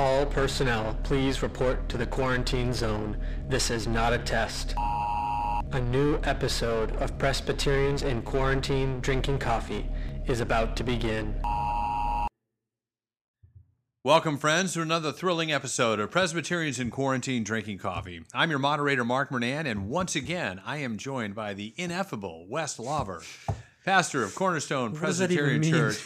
All personnel, please report to the quarantine zone. This is not a test. A new episode of Presbyterians in Quarantine Drinking Coffee is about to begin. Welcome, friends, to another thrilling episode of Presbyterians in Quarantine Drinking Coffee. I'm your moderator, Mark Mernan, and once again, I am joined by the ineffable Wes Lawver, pastor of Cornerstone does Presbyterian? Church,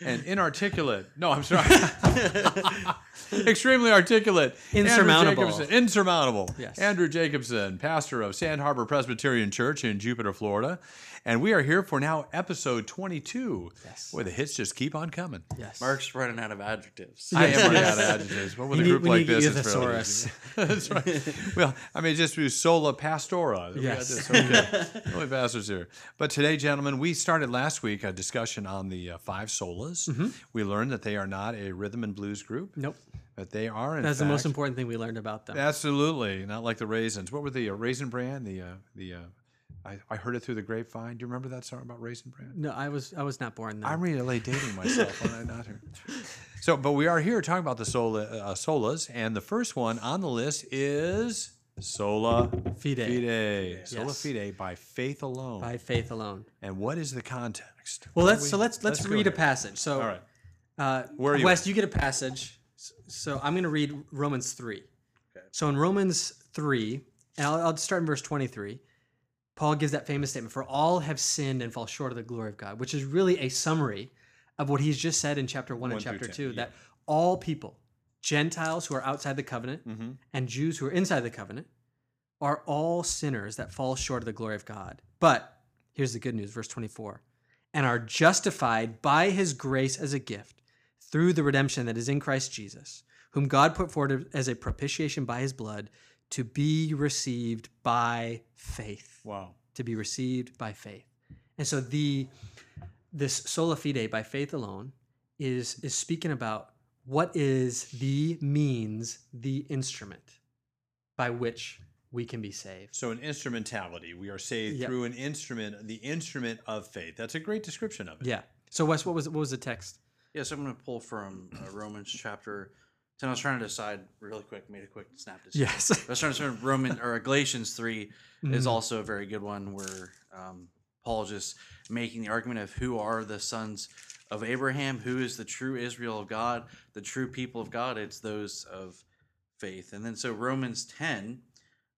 and inarticulate. No, I'm sorry. Extremely articulate. Andrew Insurmountable. Jacobson- insurmountable. Yes. Andrew Jacobson, pastor of Sand Harbor Presbyterian Church in Jupiter, Florida. And we are here for now episode 22, Yes. where the hits just keep on coming. Yes. Mark's running out of adjectives. I am running out of adjectives. But with We a group we like this, get you it's thesaurus. easy. That's right. Well, I mean, just do sola pastora. We got Yes. this. Okay. Only pastors here. But today, gentlemen, we started last week a discussion on the uh, five solas. Mm-hmm. We learned that they are not a rhythm and blues group, Nope. But they are, in That's the most important thing we learned about them. Absolutely, not like the raisins. What were the uh, raisin brand? The uh, the uh, I, I heard it through the grapevine. Do you remember that song about raisin brand? No, I was I was not born then. I'm really dating myself. am I not here? So, but we are here talking about the sola, uh, solas, and the first one on the list is sola Fide. fide. Sola Yes. fide by faith alone. by faith alone. And what is the context? Well, What let's do so we- let's let's, read a passage. So, All right. uh, Where are you Wes, you get a passage. So I'm going to read Romans three. So in Romans three, and I'll, I'll start in verse twenty three. Paul gives that famous statement: "For all have sinned and fall short of the glory of God," which is really a summary of what he's just said in chapter one, One and chapter 10, two. yeah. That all people, Gentiles who are outside the covenant, Mm-hmm. and Jews who are inside the covenant, are all sinners that fall short of the glory of God. But here's the good news, verse 24 and are justified by his grace as a gift through the redemption that is in Christ Jesus, whom God put forward as a propitiation by his blood to be received by faith. Wow. To be received by faith. And so the this sola fide by faith alone is is speaking about what is the means, the instrument by which we can be saved. So an instrumentality. We are saved Yep. through an instrument, the instrument of faith. That's a great description of it. Yeah. So Wes, what was what was the text? Yes, I'm going to pull from uh, Romans chapter 10. I was trying to decide really quick, made a quick snap decision. Yes. I was trying to decide Roman or Galatians 3 is Mhm. also a very good one where um, Paul just making the argument of who are the sons of Abraham, who is the true Israel of God, the true people of God. It's those of faith. And then so Romans 10,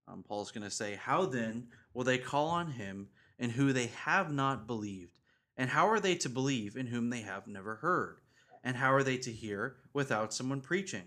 um, Paul's going to say, How then will they call on him in who they have not believed? And how are they to believe in whom they have never heard? And how are they to hear without someone preaching?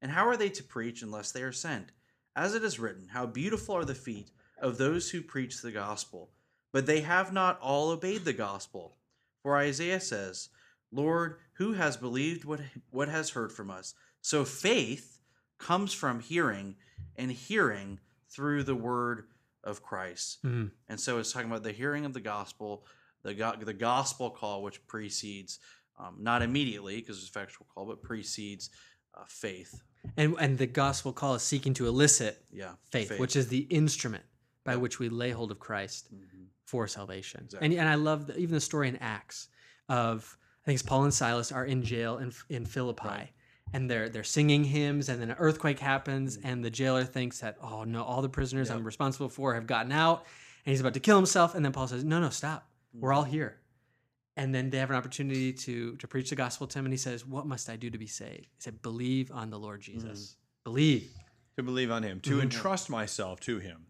And how are they to preach unless they are sent? As it is written, How beautiful are the feet of those who preach the gospel! But they have not all obeyed the gospel. For Isaiah says, Lord, who has believed what, what has heard from us? So faith comes from hearing, and hearing through the word of Christ. Mhm. And so it's talking about the hearing of the gospel, the, go- the gospel call, which precedes, um, not immediately because it's a factual call, but precedes uh, faith. And and the gospel call is seeking to elicit Yeah. faith, which is the instrument by which we lay hold of Christ Mhm. for salvation. Exactly. And and I love the, even the story in Acts of I think it's Paul and Silas are in jail in in Philippi. Right. And they're they're singing hymns, and then an earthquake happens, and the jailer thinks that oh no, all the prisoners Yep. I'm responsible for have gotten out, and he's about to kill himself. And then Paul says, no, no, stop, we're all here. And then they have an opportunity to to preach the gospel to him, and he says, "What must I do to be saved?" He said, "Believe on the Lord Jesus. Believe." To believe on him, to Mhm. entrust myself to him.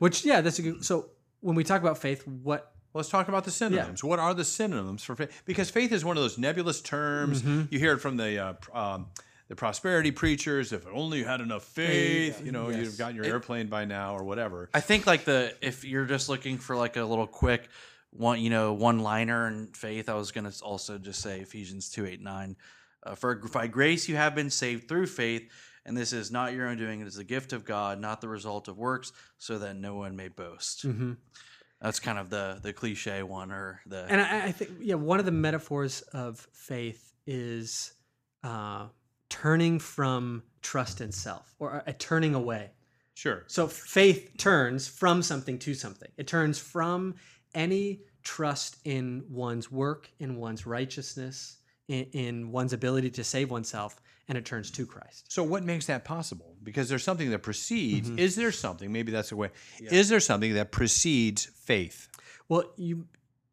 Which yeah, that's a good. So when we talk about faith, what Let's talk about the synonyms. What are the synonyms for faith? Because faith is one of those nebulous terms. Mhm. You hear it from the uh, um, the prosperity preachers. If only you had enough faith, you know, Yes. you've gotten your It- airplane by now or whatever. I think like the if you're just looking for like a little quick one, you know, one liner in faith, I was gonna also just say Ephesians two eight nine. Uh, for by grace you have been saved through faith, and this is not your own doing; it is the gift of God, not the result of works, so that no one may boast. Mhm. That's kind of the the cliche one, or the And I, I think, yeah, one of the metaphors of faith is uh, turning from trust in self or a turning away. Sure. So faith turns from something to something. It turns from any trust in one's work, in one's righteousness, in, in one's ability to save oneself, and it turns to Christ. So what makes that possible? Because there's something that precedes. Mm-hmm. Is there something? Maybe that's the way. Is there something that precedes faith? Well, you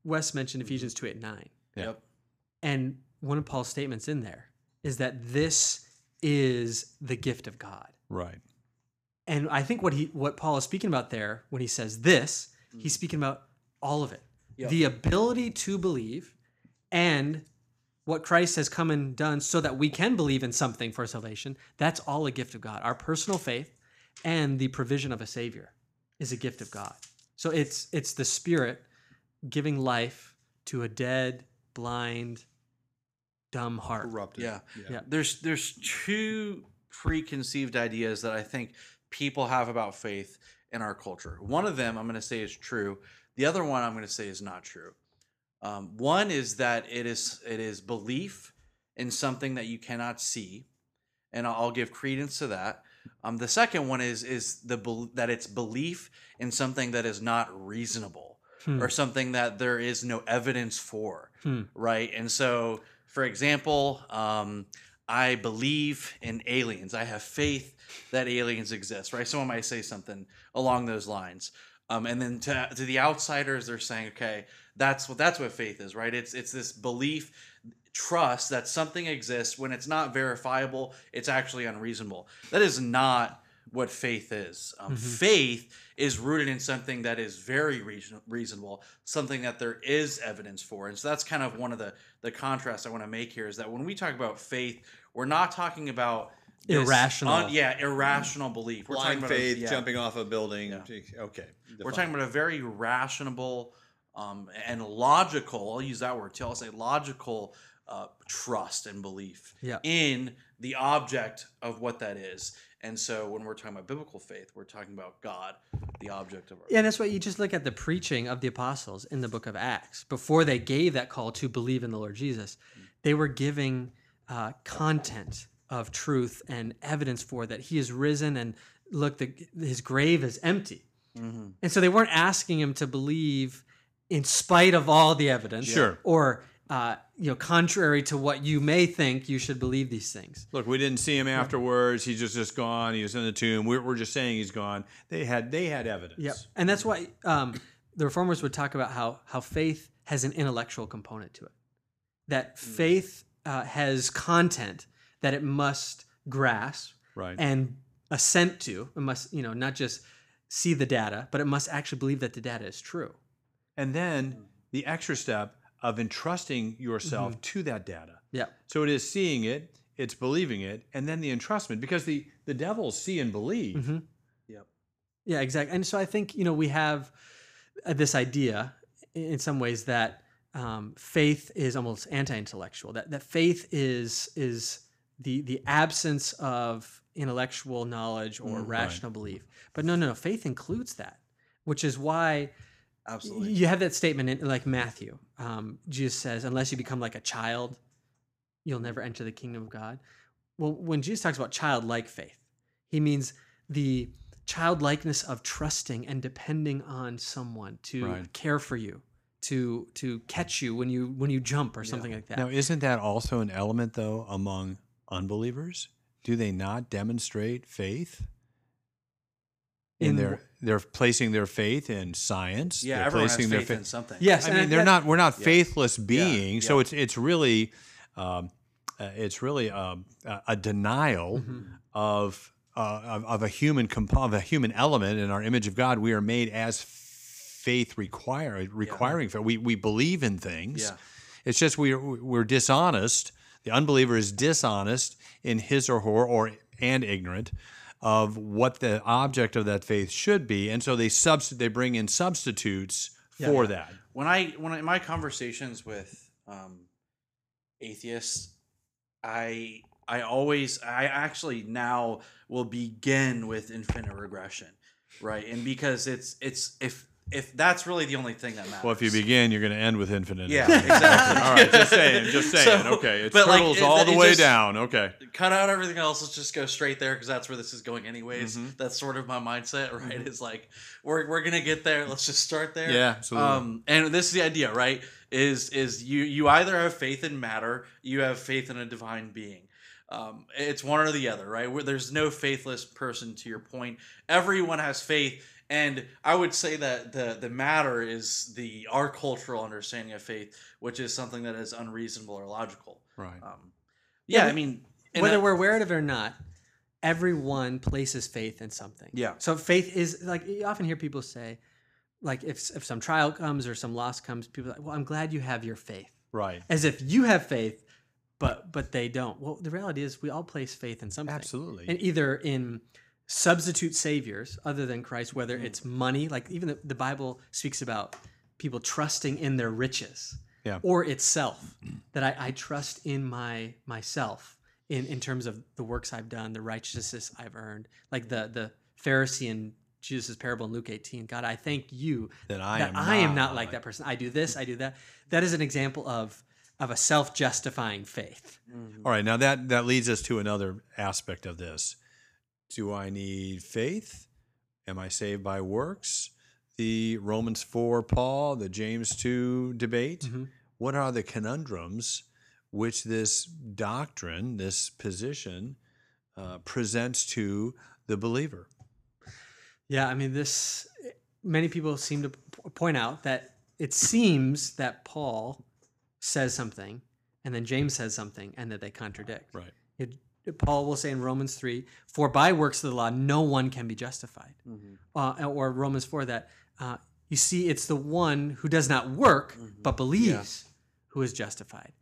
Wes mentioned Ephesians two eight nine, Yeah. Yep. and one of Paul's statements in there is that this is the gift of God. Right. And I think what he what Paul is speaking about there when he says this, he's speaking about all of it. Yep. The ability to believe and what Christ has come and done so that we can believe in something for salvation, that's all a gift of God. Our personal faith and the provision of a savior is a gift of God. So it's it's the spirit giving life to a dead, blind, dumb heart. Corrupted. Yeah. Yeah. There's there's two preconceived ideas that I think people have about faith in our culture. One of them I'm going to say is true. The other one I'm going to say is not true. Um, one is that it is it is belief in something that you cannot see, and I'll, I'll give credence to that. Um, the second one is is the that it's belief in something that is not reasonable Hmm. or something that there is no evidence for Hmm. right? And so, for example, um, I believe in aliens. I have faith that aliens exist, right? Someone might say something along those lines. Um, and then to, to the outsiders, they're saying, okay, that's what that's what faith is, right? It's it's this belief, trust that something exists when it's not verifiable. It's actually unreasonable. That is not what faith is. Um, Faith is rooted in something that is very reason- reasonable, something that there is evidence for. And so that's kind of one of the the contrasts I want to make here is that when we talk about faith, we're not talking about this Irrational. yeah, irrational belief. We're Blind talking about a- faith, yeah. jumping off a building. Yeah. Okay. We're talking about a very rational um, and logical. I'll use that word too. I'll say logical uh, trust and belief Yeah. in the object of what that is. And so when we're talking about biblical faith, we're talking about God, the object of our Yeah, and that's why you just look at the preaching of the apostles in the book of Acts. Before they gave that call to believe in the Lord Jesus, they were giving uh, content of truth and evidence for that he is risen and look, the, his grave is empty. Mm-hmm. And so they weren't asking him to believe in spite of all the evidence, Sure. or uh, you know, contrary to what you may think, you should believe these things. Look, we didn't see him afterwards. He's just just gone. He was in the tomb. We're, we're just saying he's gone. They had they had evidence. Yep. And that's why um, the reformers would talk about how how faith has an intellectual component to it. That faith uh, has content that it must grasp Right. and assent to. It must, you know, not just see the data, but it must actually believe that the data is true. And then the extra step of entrusting yourself to that data. Yeah. So it is seeing it, it's believing it, and then the entrustment because the the devils see and believe. Mhm. Yep. Yeah, exactly. And so I think you know we have uh, this idea in some ways that um, faith is almost anti-intellectual. That that faith is is the the absence of intellectual knowledge or Mm, rational belief. But no, no, no. Faith includes that, which is why Absolutely. you have that statement in like Matthew. Um, Jesus says, "Unless you become like a child, you'll never enter the kingdom of God." Well, when Jesus talks about childlike faith, he means the childlikeness of trusting and depending on someone to Right. care for you, to to catch you when you when you jump or something like that. Now, isn't that also an element though among unbelievers? Do they not demonstrate faith? In, their they're placing their faith in science. yeah, they're everyone has placing their faith in something. yes, I mean, they're that- not. We're not Yeah. faithless beings. So yeah. it's it's really, um, uh, it's really um, a, a denial Mhm. of, uh, of of a human comp- of a human element in our image of God. We are made as faith require requiring faith. We we believe in things. Yeah. It's just we're we're dishonest. The unbeliever is dishonest in his or her or and ignorant of what the object of that faith should be, and so they subst- they bring in substitutes for that. when I when I, in my conversations with um, atheists, I I always I actually now will begin with infinite regression, right? And because it's it's if if that's really the only thing that matters. Well, if you begin, you're going to end with infinite. yeah, exactly. All right, just saying, just saying. So, okay, it like, turtles it- all the way down. Okay. cut out everything else. Let's just go straight there because that's where this is going, anyways. Mhm. That's sort of my mindset, right? It's like we're we're gonna get there. Let's just start there. Yeah, absolutely. Um, and this is the idea, right? is is you you either have faith in matter, you have faith in a divine being. Um, it's one or the other, right? Where there's no faithless person. To your point, everyone has faith, and I would say that the the matter is the our cultural understanding of faith, which is something that is unreasonable or logical. Right. Um, yeah, but I mean, Whether a- we're aware of it or not, everyone places faith in something. Yeah. So faith is like you often hear people say, like if if some trial comes or some loss comes, people are like, well, I'm glad you have your faith, Right. as if you have faith, but but they don't. Well, the reality is we all place faith in something. Absolutely. and either in substitute saviors other than Christ, whether Mm. it's money, like even the, the Bible speaks about people trusting in their riches, Yeah. or itself, that I, I trust in my myself in, in terms of the works I've done, the righteousness I've earned, like the the Pharisee in Jesus' parable in Luke 18. God, I thank you That I that am I am not not like like- that person. I do this, I do that. That is an example of of a self-justifying faith. All right. Now that that leads us to another aspect of this. Do I need faith? Am I saved by works? The Romans 4 Paul, the James 2 debate. Mhm. What are the conundrums which this doctrine, this position, uh, presents to the believer? Yeah, I mean, this. Many people seem to point out that it seems that Paul says something, and then James says something, and that they contradict. Right. It, Paul will say in Romans three, "For by works of the law, no one can be justified," uh, or Romans four that uh, you see, it's the one who does not work but believes who is justified.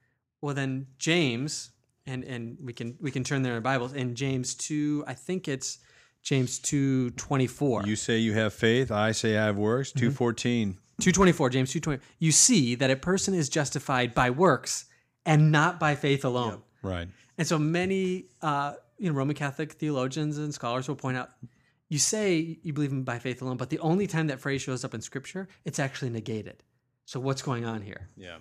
Well, then James, and and we can we can turn there in our Bibles in James two. I think it's James two twenty four. You say you have faith, I say I have works. 214. 224 james 220 you see that a person is justified by works and not by faith alone Right. And so many uh, you know roman catholic theologians and scholars will point out you say you believe in by faith alone but the only time that phrase shows up in scripture it's actually negated so what's going on here Yeah.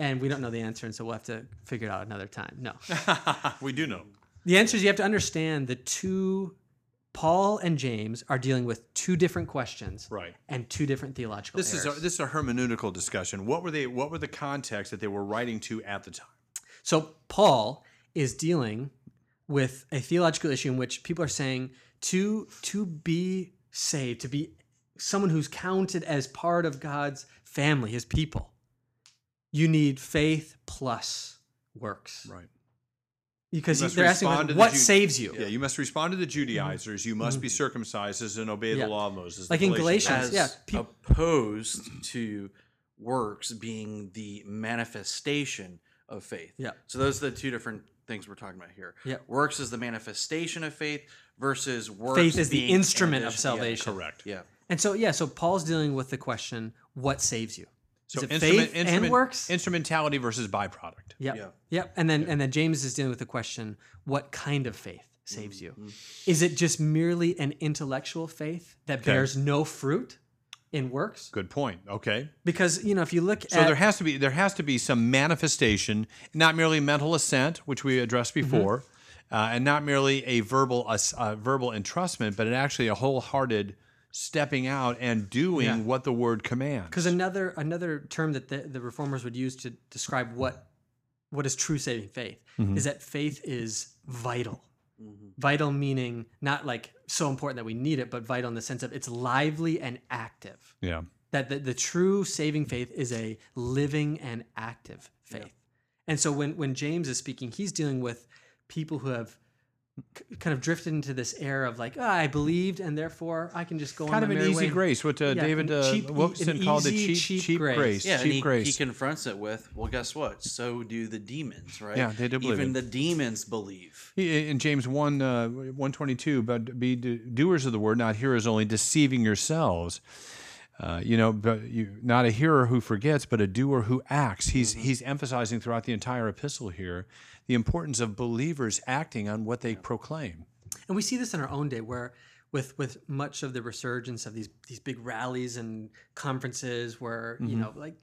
and we don't know the answer and so we'll have to figure it out another time no we do know. the answer is you have to understand the two paul and james are dealing with two different questions Right. and two different theological This is a, this is a hermeneutical discussion. What were they? What were the context that they were writing to at the time? So Paul is dealing with a theological issue in which people are saying to to be saved, to be someone who's counted as part of God's family, his people, you need faith plus works. Right. Because You they're asking respond to like, the what Ju- saves you? Yeah, you must respond to the Judaizers. You must mm-hmm. be circumcised and obey Yeah. the law of Moses. Like in Galatians. Galatians, yeah, peop- opposed to works being the manifestation of faith. Yeah. So those are the two different things we're talking about here. Yeah. Works is the manifestation of faith versus works. Faith is the instrument of addition- yeah, salvation. Correct. Yeah. And so yeah, so Paul's dealing with the question, what saves you? So is it faith and works? instrumentality versus byproduct. Yep. Yeah. Yep. And then and then James is dealing with the question, what kind of faith saves Mm-hmm. you? Is it just merely an intellectual faith that bears no fruit in works? Good point. Okay. Because, you know, if you look at So at there has to be there has to be some manifestation, not merely mental assent, which we addressed Mm-hmm. before, uh, and not merely a verbal ass- uh, verbal entrustment, but actually a wholehearted stepping out and doing Yeah. what the word commands. because another another term that the, the reformers would use to describe what what is true saving faith Mm-hmm. is that faith is vital. Mm-hmm. Vital meaning not like so important that we need it, but vital in the sense of it's lively and active. yeah. that the, the true saving faith is a living and active faith. And so when when James is speaking, he's dealing with people who have k- kind of drifted into this air of like, ah, I believed and therefore I can just go Kind on of an easy way." grace, what uh, Yeah, David uh, cheap- Wilson an called the cheap, cheap cheap grace. grace. Yeah, cheap and he, grace. he confronts it with, well, guess what? So do the demons, right? Yeah, they do believe Even it. the demons believe. He- In James 1, uh, 122, but be doers of the word, not hearers only, deceiving yourselves. Uh, you know, but you, not a hearer who forgets, but a doer who acts. He's he's emphasizing throughout the entire epistle here the importance of believers acting on what they proclaim. And we see this in our own day where with with much of the resurgence of these these big rallies and conferences where, you know, like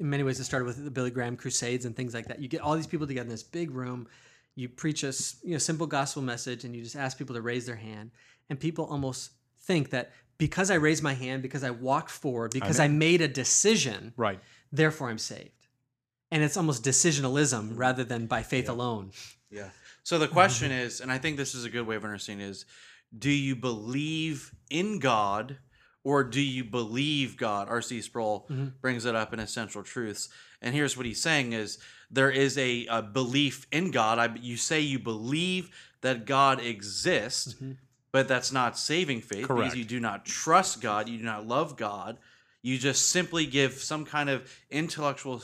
in many ways it started with the Billy Graham crusades and things like that. You get all these people together in this big room, you preach a you know simple gospel message and you just ask people to raise their hand and people almost think that because I raised my hand, because I walked forward, because I, made a decision, Right. therefore I'm saved. And it's almost decisionalism mm-hmm. rather than by faith alone. Yeah. So the question mm-hmm. is, and I think this is a good way of understanding is, do you believe in God or do you believe God? R.C. Sproul mm-hmm. brings it up in Essential Truths. And here's what he's saying is there is a, a belief in God. I, you say you believe that God exists, but that's not saving faith Correct. because you do not trust God, you do not love God. You just simply give some kind of intellectual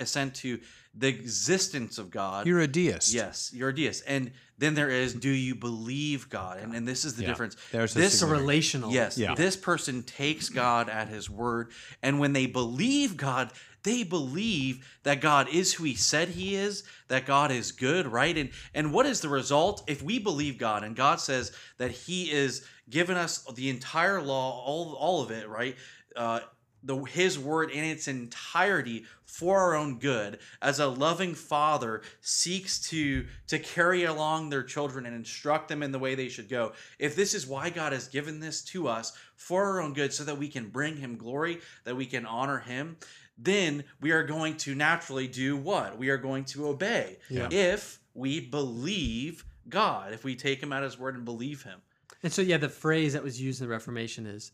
assent to the existence of God. You're a deist. Yes, you're a deist. And then there is, do you believe God? And, and this is the Yeah, difference. there's this, a relational. yes, Yeah. this person takes God at his word. And when they believe God, they believe that God is who he said he is, that God is good, right? And and what is the result if we believe God and God says that he is given us the entire law, all all of it, right? Uh the his word in its entirety for our own good as a loving father seeks to to carry along their children and instruct them in the way they should go if this is why god has given this to us for our own good so that we can bring him glory that we can honor him then we are going to naturally do what we are going to obey Yeah. if we believe god if we take him at his word and believe him And so, yeah, the phrase that was used in the Reformation is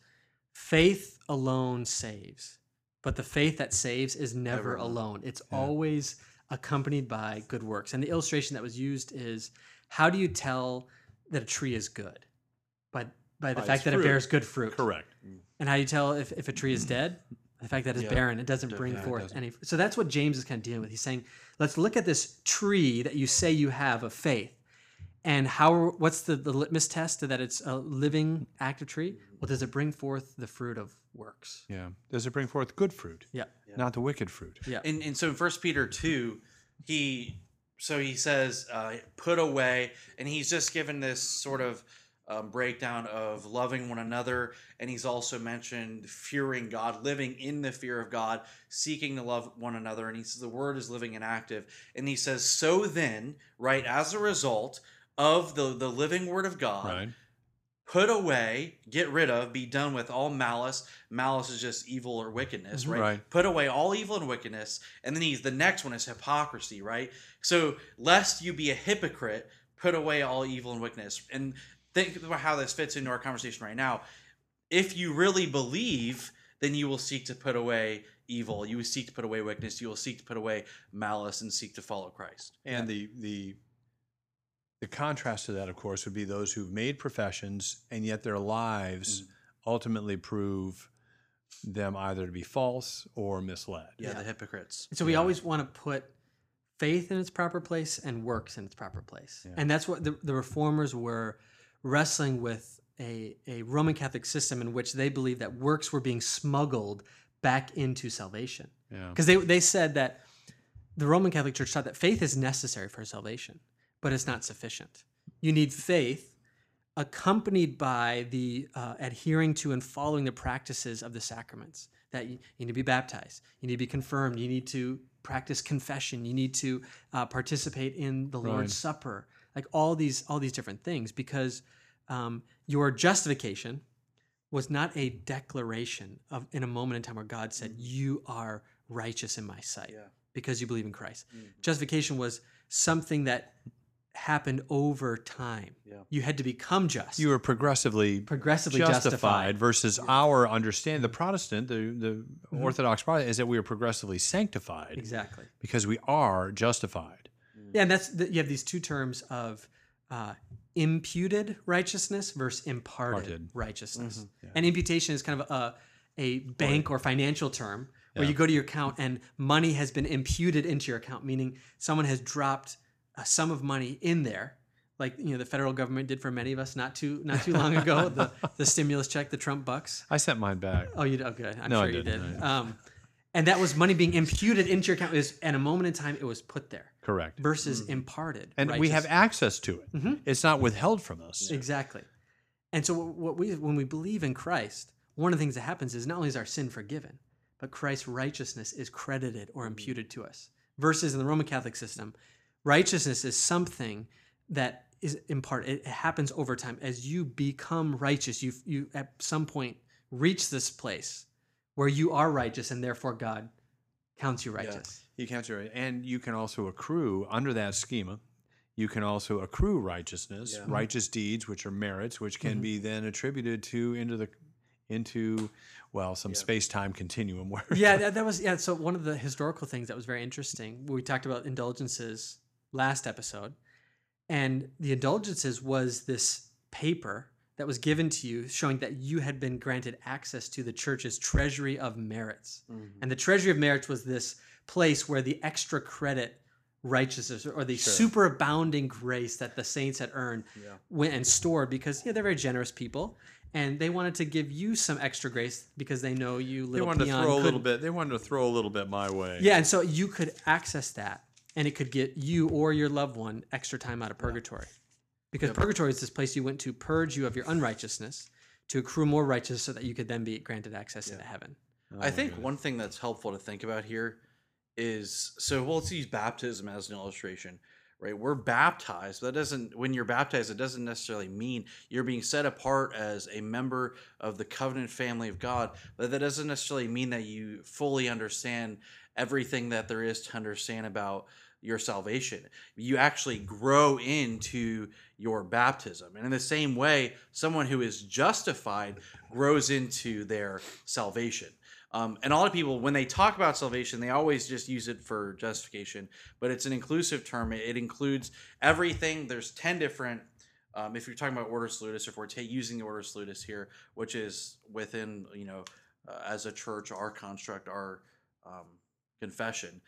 faith alone saves, but the faith that saves is never Never alone. alone. It's always accompanied by good works. And the illustration that was used is how do you tell that a tree is good? By, by the By fact that fruit. it bears good fruit. Correct. And how do you tell if, if a tree is dead? The fact that it's Yeah. barren, it doesn't bring Yeah, forth doesn't. any. So that's what James is kind of dealing with. He's saying, let's look at this tree that you say you have of faith, and how. What's the, the litmus test that it's a living, active tree? Well, does it bring forth the fruit of works? Yeah. Does it bring forth good fruit, Yeah, not the wicked fruit? yeah, and, and so in first peter 2 he so he says uh, put away and he's just given this sort of um, breakdown of loving one another and he's also mentioned fearing god living in the fear of god seeking to love one another and he says the word is living and active and he says so then right as a result of the the living word of god Right. put away, get rid of, be done with all malice. Malice is just evil or wickedness, right? Right. Put away all evil and wickedness. And then he's the next one is hypocrisy, right? So lest you be a hypocrite, put away all evil and wickedness. And think about how this fits into our conversation right now. If you really believe, then you will seek to put away evil. You will seek to put away wickedness. You will seek to put away malice and seek to follow Christ. And the the the contrast to that, of course, would be those who've made professions and yet their lives Mm. ultimately prove them either to be false or misled. Yeah, Yeah. the hypocrites. And so we Yeah. always want to put faith in its proper place and works in its proper place. Yeah. And that's what the, the reformers were wrestling with a, a Roman Catholic system in which they believed that works were being smuggled back into salvation. Yeah. Because they, they said that the Roman Catholic Church taught that faith is necessary for salvation, but it's not sufficient. You need faith accompanied by the uh, adhering to and following the practices of the sacraments. That you, you need to be baptized, you need to be confirmed, you need to practice confession, you need to uh, participate in the Right. Lord's Supper, like all these all these different things, because um, your justification was not a declaration of in a moment in time where God said, "You are righteous in my sight," Yeah. because you believe in Christ. Mhm. Justification was something that happened over time. Yeah. You had to become just, You were progressively progressively justified, justified. versus our understanding. the Protestant, the, the Mm-hmm. Orthodox Protestant, is that we are progressively sanctified Exactly. because we are justified. Yeah, and that's the, you have these two terms of uh, imputed righteousness versus imparted, Imparted. righteousness. And imputation is kind of a a bank or financial term where Yeah. you go to your account and money has been imputed into your account, meaning someone has dropped a sum of money in there, like you know the federal government did for many of us not too not too long ago. the the stimulus check, the Trump bucks. I sent mine back. Oh, you did? Okay. I'm No, I sure you did. Um, and that was money being imputed into your account. It was at a moment in time, it was put there Correct. versus imparted. And we have access to it. Mhm. It's not withheld from us. exactly. And so what we when we believe in Christ, one of the things that happens is not only is our sin forgiven, but Christ's righteousness is credited or imputed to us. Versus in the Roman Catholic system, righteousness is something that is in part it happens over time as you become righteous. You you at some point reach this place where you are righteous, and therefore God counts you righteous. You can't do it. And you can also accrue under that schema. You can also accrue righteousness, Yeah. righteous deeds, which are merits, which can Mhm. be then attributed to into the into well some Yeah. space time continuum where yeah, that, that was yeah. So one of the historical things that was very interesting. We talked about indulgences last episode, and the indulgences was this paper that was given to you showing that you had been granted access to the church's treasury of merits. Mhm. And the treasury of merits was this place where the extra credit righteousness or the Sure. superabounding grace that the saints had earned Yeah. went and stored because yeah, they're very generous people. And they wanted to give you some extra grace because they know you they little wanted to throw a little bit. They wanted to throw a little bit my way. yeah, and so you could access that, and it could get you or your loved one extra time out of purgatory, because Yep. purgatory is this place you went to purge you of your unrighteousness, to accrue more righteousness, so that you could then be granted access Yeah. into heaven. Oh I think goodness. one thing that's helpful to think about here is so well, let's use baptism as an illustration, right? We're baptized, but that doesn't when you're baptized, it doesn't necessarily mean you're being set apart as a member of the covenant family of God, but that doesn't necessarily mean that you fully understand everything that there is to understand about your salvation. You actually grow into your baptism. And in the same way, someone who is justified grows into their salvation. Um, and a lot of people, when they talk about salvation, they always just use it for justification, but it's an inclusive term. It, includes everything. There's 10 different, um, if you're talking about Ordo Salutis, if we're ta- using the Ordo Salutis here, which is within, you know, uh, as a church, our construct, our um, confession,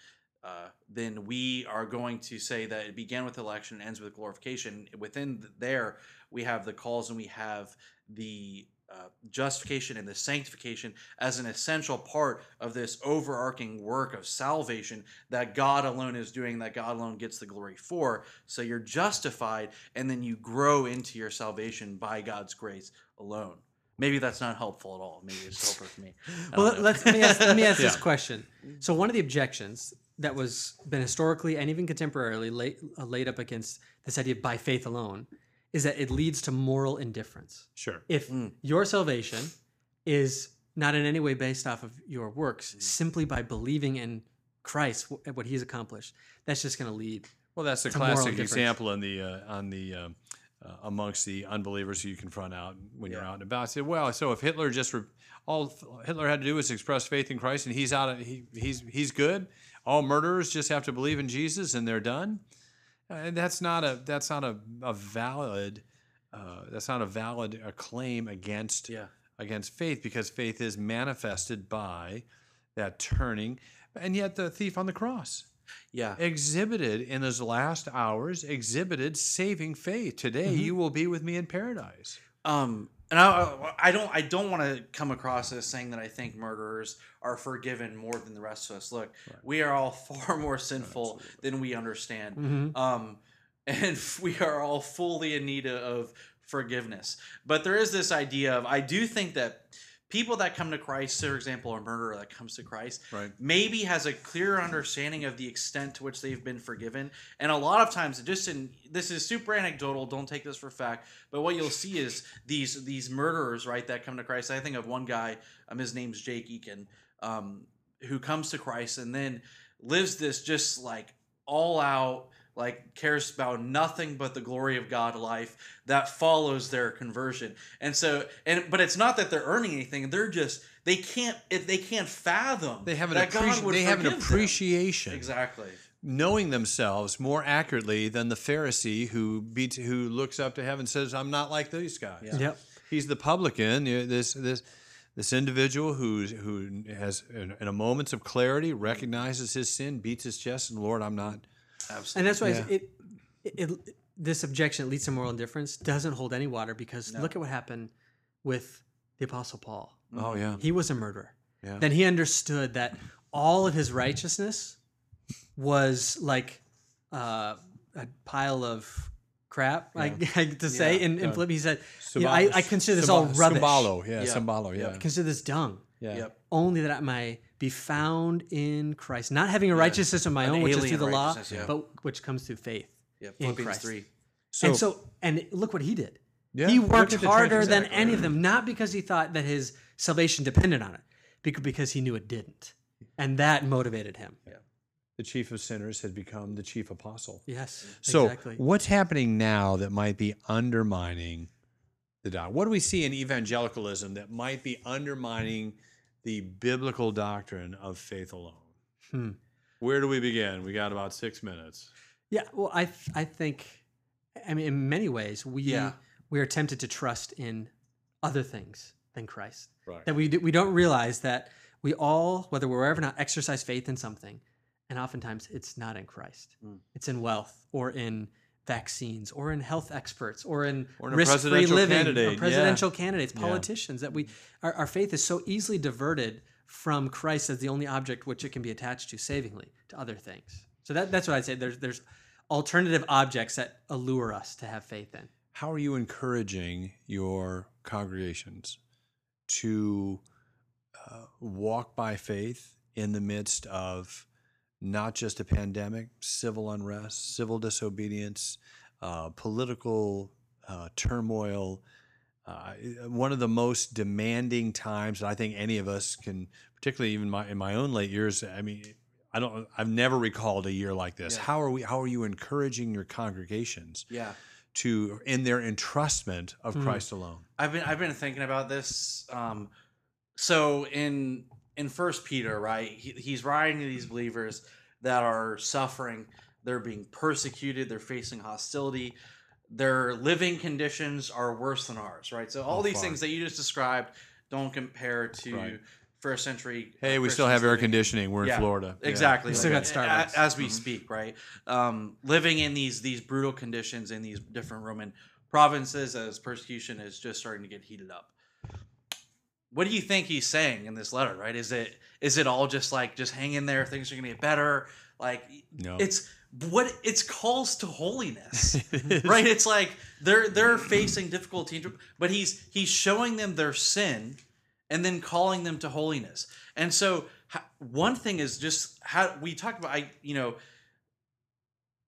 uh, then we are going to say that it began with election, ends with glorification. Within there, we have the calls and we have the uh, justification and the sanctification as an essential part of this overarching work of salvation that God alone is doing, that God alone gets the glory for. So you're justified, and then you grow into your salvation by God's grace alone. Maybe that's not helpful at all. Maybe it's helpful for me. I Well, know. let's, let me ask, let me ask this question. So one of the objections that was been historically and even contemporarily laid, uh, laid up against this idea of by faith alone is that it leads to moral indifference. sure. If Mm. your salvation is not in any way based off of your works, simply by believing in Christ, wh- what He's accomplished, that's just going to lead. Well, that's a It's a moral classic example in the uh, on the um, uh, amongst the unbelievers who you confront out when you're out and about. Say, well, so if Hitler just re- all Hitler had to do was express faith in Christ, and he's out, of, he, he's he's good. All murderers just have to believe in Jesus, and they're done. And that's not a that's not a, a valid uh, that's not a valid uh, claim against yeah. against faith because faith is manifested by that turning. And yet the thief on the cross Yeah. exhibited in those last hours exhibited saving faith. Today Mhm. you will be with me in paradise. Um, and I, I don't, I don't want to come across as saying that I think murderers are forgiven more than the rest of us. Look, Right. we are all far more sinful Absolutely. than we understand. Mhm. Um, and we are all fully in need of forgiveness. But there is this idea of, I do think that people that come to Christ, for example, a murderer that comes to Christ, Right. maybe has a clear understanding of the extent to which they've been forgiven. And a lot of times, just in this is super anecdotal. Don't take this for fact. But what you'll see is these these murderers, right, that come to Christ. I think of one guy. Um, his name's Jake Eakin, um, who comes to Christ and then lives this just like all out like cares about nothing but the glory of God life that follows their conversion. And so and but it's not that they're earning anything. They're just they can't if they can't fathom They have an that God appreci- would they have an forgive them. appreciation, Exactly. knowing themselves more accurately than the Pharisee who beats who looks up to heaven and says, "I'm not like these guys." Yeah. Yep. He's the publican. you know, This this this individual who's who has in, in a moments of clarity recognizes his sin, beats his chest, and Lord, I'm not. Absolutely. And that's why Yeah. it, it, it this objection it leads to moral indifference doesn't hold any water because No. look at what happened with the apostle Paul. Oh yeah, He was a murderer. yeah. Then he understood that all of his righteousness was like uh, a pile of crap, I, I to say. Yeah. In, in Yeah. Philippians, he said, you know, I, I consider this all Symbol- rubbish. Symbolo, yeah, Yeah. symbolo, Yeah. yeah, Consider this dung. yeah. Yep. Only that I may be found in Christ, not having a righteousness of my An own, which is through the law, yeah. but which comes through faith. Yeah. in Christ. three. So, and so, and look what he did. Yeah, he worked harder trans- than any of them, not because he thought that his salvation depended on it, because he knew it didn't. And that motivated him. the chief of sinners had become the chief apostle. Yes. So, exactly. what's happening now that might be undermining the doctrine? What do we see in evangelicalism that might be undermining the biblical doctrine of faith alone? Hmm. Where do we begin? We got about six minutes. Yeah, well, I th- I think, I mean, in many ways, we Yeah. we are tempted to trust in other things than Christ. Right. That we do, we don't realize that we all, whether we're ever not, exercise faith in something, and oftentimes it's not in Christ. Mm. It's in wealth or in vaccines or in health experts or in Or in risk-free presidential living candidate, or yeah. presidential candidates, Yeah. politicians. That we our, our faith is so easily diverted from Christ as the only object which it can be attached to savingly to other things. So that, that's what I'd say. There's there's alternative objects that allure us to have faith in. How are you encouraging your congregations to uh, walk by faith in the midst of not just a pandemic, civil unrest, civil disobedience, uh, political uh, turmoil? Uh, one of the most demanding times that I think any of us can, particularly even my, in my own late years. I mean, I don't. I've never recalled a year like this. Yeah. How are we? How are you encouraging your congregations? Yeah. to in their entrustment of Hmm. Christ alone. I've been I've been thinking about this. Um, so in in First Peter, right, he, he's writing to these believers that are suffering. They're being persecuted. They're facing hostility. Their living conditions are worse than ours, right? So all Oh, these far. things that you just described don't compare to Right. first century. uh, Hey, we still have Christians air conditioning. We're in Yeah, Florida. Yeah. Exactly. We still got a- Starbucks. as we Mhm. speak, right? Um, living in these these brutal conditions in these different Roman provinces as persecution is just starting to get heated up. What do you think he's saying in this letter? Right? Is it is it all just like just hang in there? Things are gonna get better. Like No. it's what it's calls to holiness right it's like they're they're facing difficulty but he's he's showing them their sin and then calling them to holiness and so one thing is just how we talk about i you know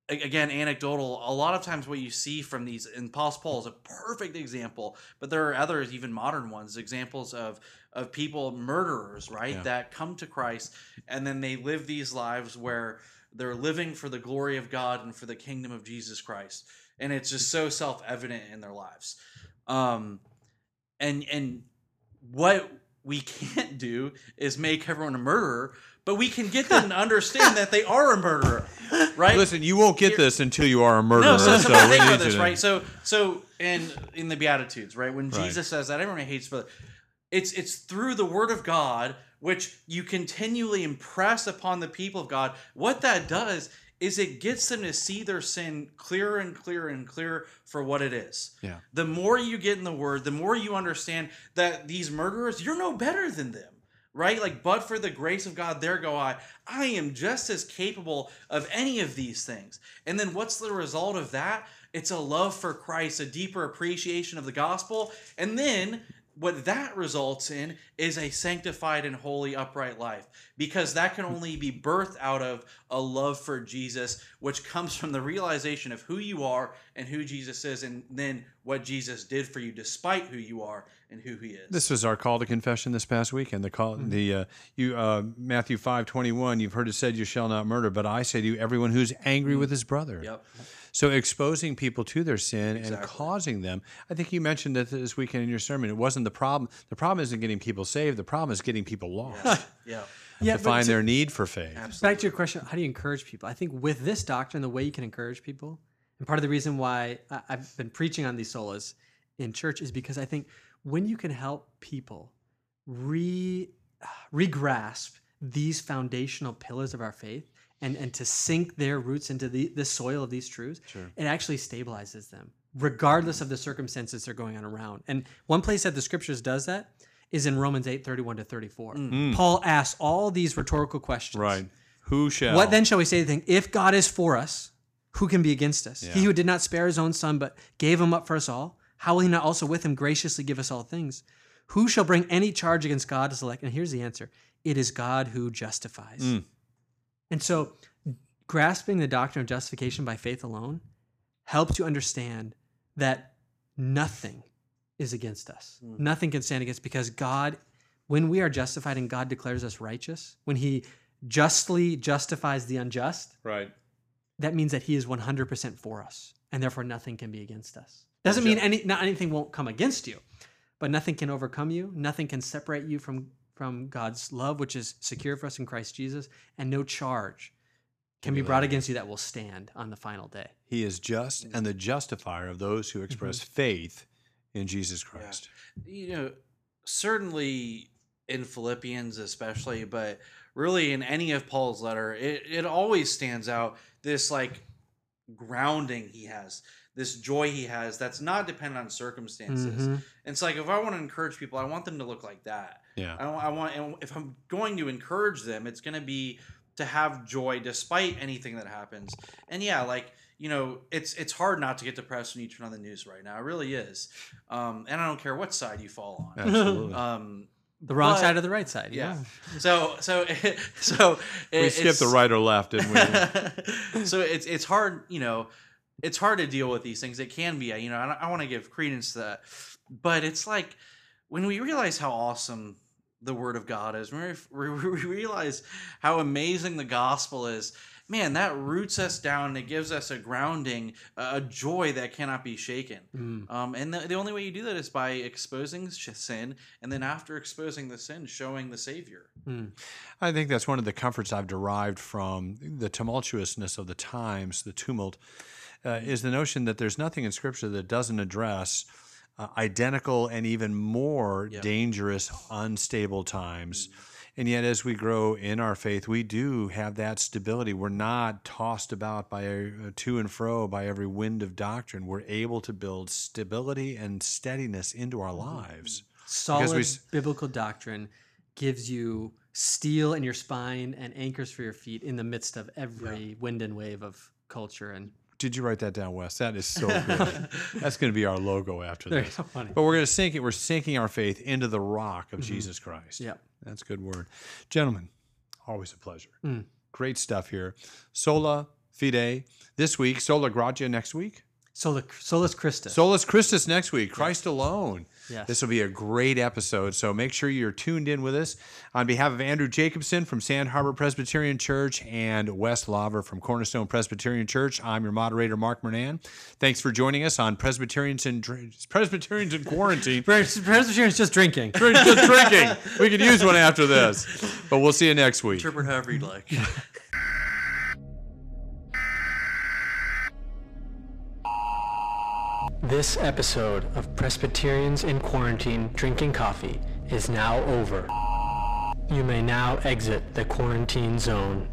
again anecdotal a lot of times what you see from these and Apostle paul is a perfect example but there are others even modern ones examples of of people murderers right Yeah. that come to christ and then they live these lives where they're living for the glory of god and for the kingdom of jesus christ and it's just so self-evident in their lives um and and what we can't do is make everyone a murderer but we can get them to understand that they are a murderer right Listen, you won't get Here- this until you are a murderer. no, so, so, so think about this, right? So, so in in the Beatitudes, right, when Right. Jesus says that everyone hates brother, it's it's through the Word of God which you continually impress upon the people of God. What that does is it gets them to see their sin clearer and clearer and clearer for what it is. Yeah. The more you get in the Word, the more you understand that these murderers, you're no better than them. Right? Like, but for the grace of God, there go I. I am just as capable of any of these things. And then what's the result of that? It's a love for Christ, a deeper appreciation of the gospel. And then what that results in is a sanctified and holy, upright life. Because that can only be birthed out of a love for Jesus, which comes from the realization of who you are and who Jesus is, and then what Jesus did for you despite who you are and who he is. This was our call to confession this past weekend. The call, Mm-hmm. the uh, you uh, Matthew five twenty one. You've heard it said, "You shall not murder." But I say to you, everyone who's angry with his brother. Mm-hmm. Yep. So exposing people to their sin and causing them. I think you mentioned that this weekend in your sermon. It wasn't the problem. The problem isn't getting people saved. The problem is getting people lost Yeah. Yeah, to find to- their need for faith. Absolutely. back to your question how do you encourage people i think with this doctrine the way you can encourage people and part of the reason why i've been preaching on these solas in church is because i think when you can help people re regrasp these foundational pillars of our faith and, and to sink their roots into the, the soil of these truths Sure. it actually stabilizes them regardless of the circumstances they're going on around and one place that the scriptures does that is in romans 8 31 to 34 mm. Mm. paul asks all these rhetorical questions Right. Who shall? what then shall we say to the thing? If God is for us, who can be against us? He who did not spare his own son, but gave him up for us all, how will he not also with him graciously give us all things? Who shall bring any charge against God's elect? And here's the answer it is God who justifies. Mm. And so, grasping the doctrine of justification by faith alone helps you understand that nothing is against us. Mm. Nothing can stand against because God, when we are justified and God declares us righteous, when He justly justifies the unjust, Right. that means that He is 100% for us, and therefore nothing can be against us. Doesn't mean any not anything won't come against you, but nothing can overcome you. Nothing can separate you from from God's love, which is secure for us in Christ Jesus, and no charge can be brought against you that will stand on the final day. He is just and the justifier of those who express mm-hmm. faith in Jesus Christ. you know, certainly in Philippians, especially, but really in any of Paul's letter, it, it always stands out this like grounding he has, this joy he has that's not dependent on circumstances. Mhm. And it's like if I want to encourage people, I want them to look like that. Yeah. I, I want, and if I'm going to encourage them, it's going to be to have joy despite anything that happens. And yeah, like you know, it's it's hard not to get depressed when you turn on the news right now. It really is. Um, and I don't care what side you fall on. Absolutely. Um, The wrong But- side or the right side. yeah. So so so we it- skipped the right or left, didn't we? so it's it's hard, you know, it's hard to deal with these things. It can be, you know, I, I want to give credence to that, but it's like when we realize how awesome the Word of God is, when we, we realize how amazing the gospel is. Man, that roots us down and it gives us a grounding, a joy that cannot be shaken. Mm. Um, and the, the only way you do that is by exposing sin, and then after exposing the sin, showing the Savior. Mm. I think that's one of the comforts I've derived from the tumultuousness of the times, the tumult, uh, is the notion that there's nothing in Scripture that doesn't address uh, identical and even more Yeah. dangerous, unstable times. And yet, as we grow in our faith, we do have that stability. We're not tossed about by a, to and fro by every wind of doctrine. We're able to build stability and steadiness into our lives. Solid we biblical doctrine gives you steel in your spine and anchors for your feet in the midst of every wind and wave of culture. And Did you write that down, Wes? That is so good. That's going to be our logo after this. so funny. But we're going to sink it. We're sinking our faith into the rock of Jesus Christ. Yeah. That's a good word. Gentlemen, always a pleasure. Mm. Great stuff here. Sola Fide this week, Sola Gratia next week, Sola, Solus Christus. Solus Christus next week, Christ alone. Yes. This will be a great episode. So make sure you're tuned in with us. On behalf of Andrew Jacobson from Sand Harbor Presbyterian Church and Wes Laver from Cornerstone Presbyterian Church, I'm your moderator, Mark Mernan. Thanks for joining us on Presbyterians in, Presbyterians in Quarantine. Presbyterian's just drinking. Just drinking. We could use one after this. But we'll see you next week. Interpret however you'd like. This episode of Presbyterians in Quarantine Drinking Coffee is now over. You may now exit the quarantine zone.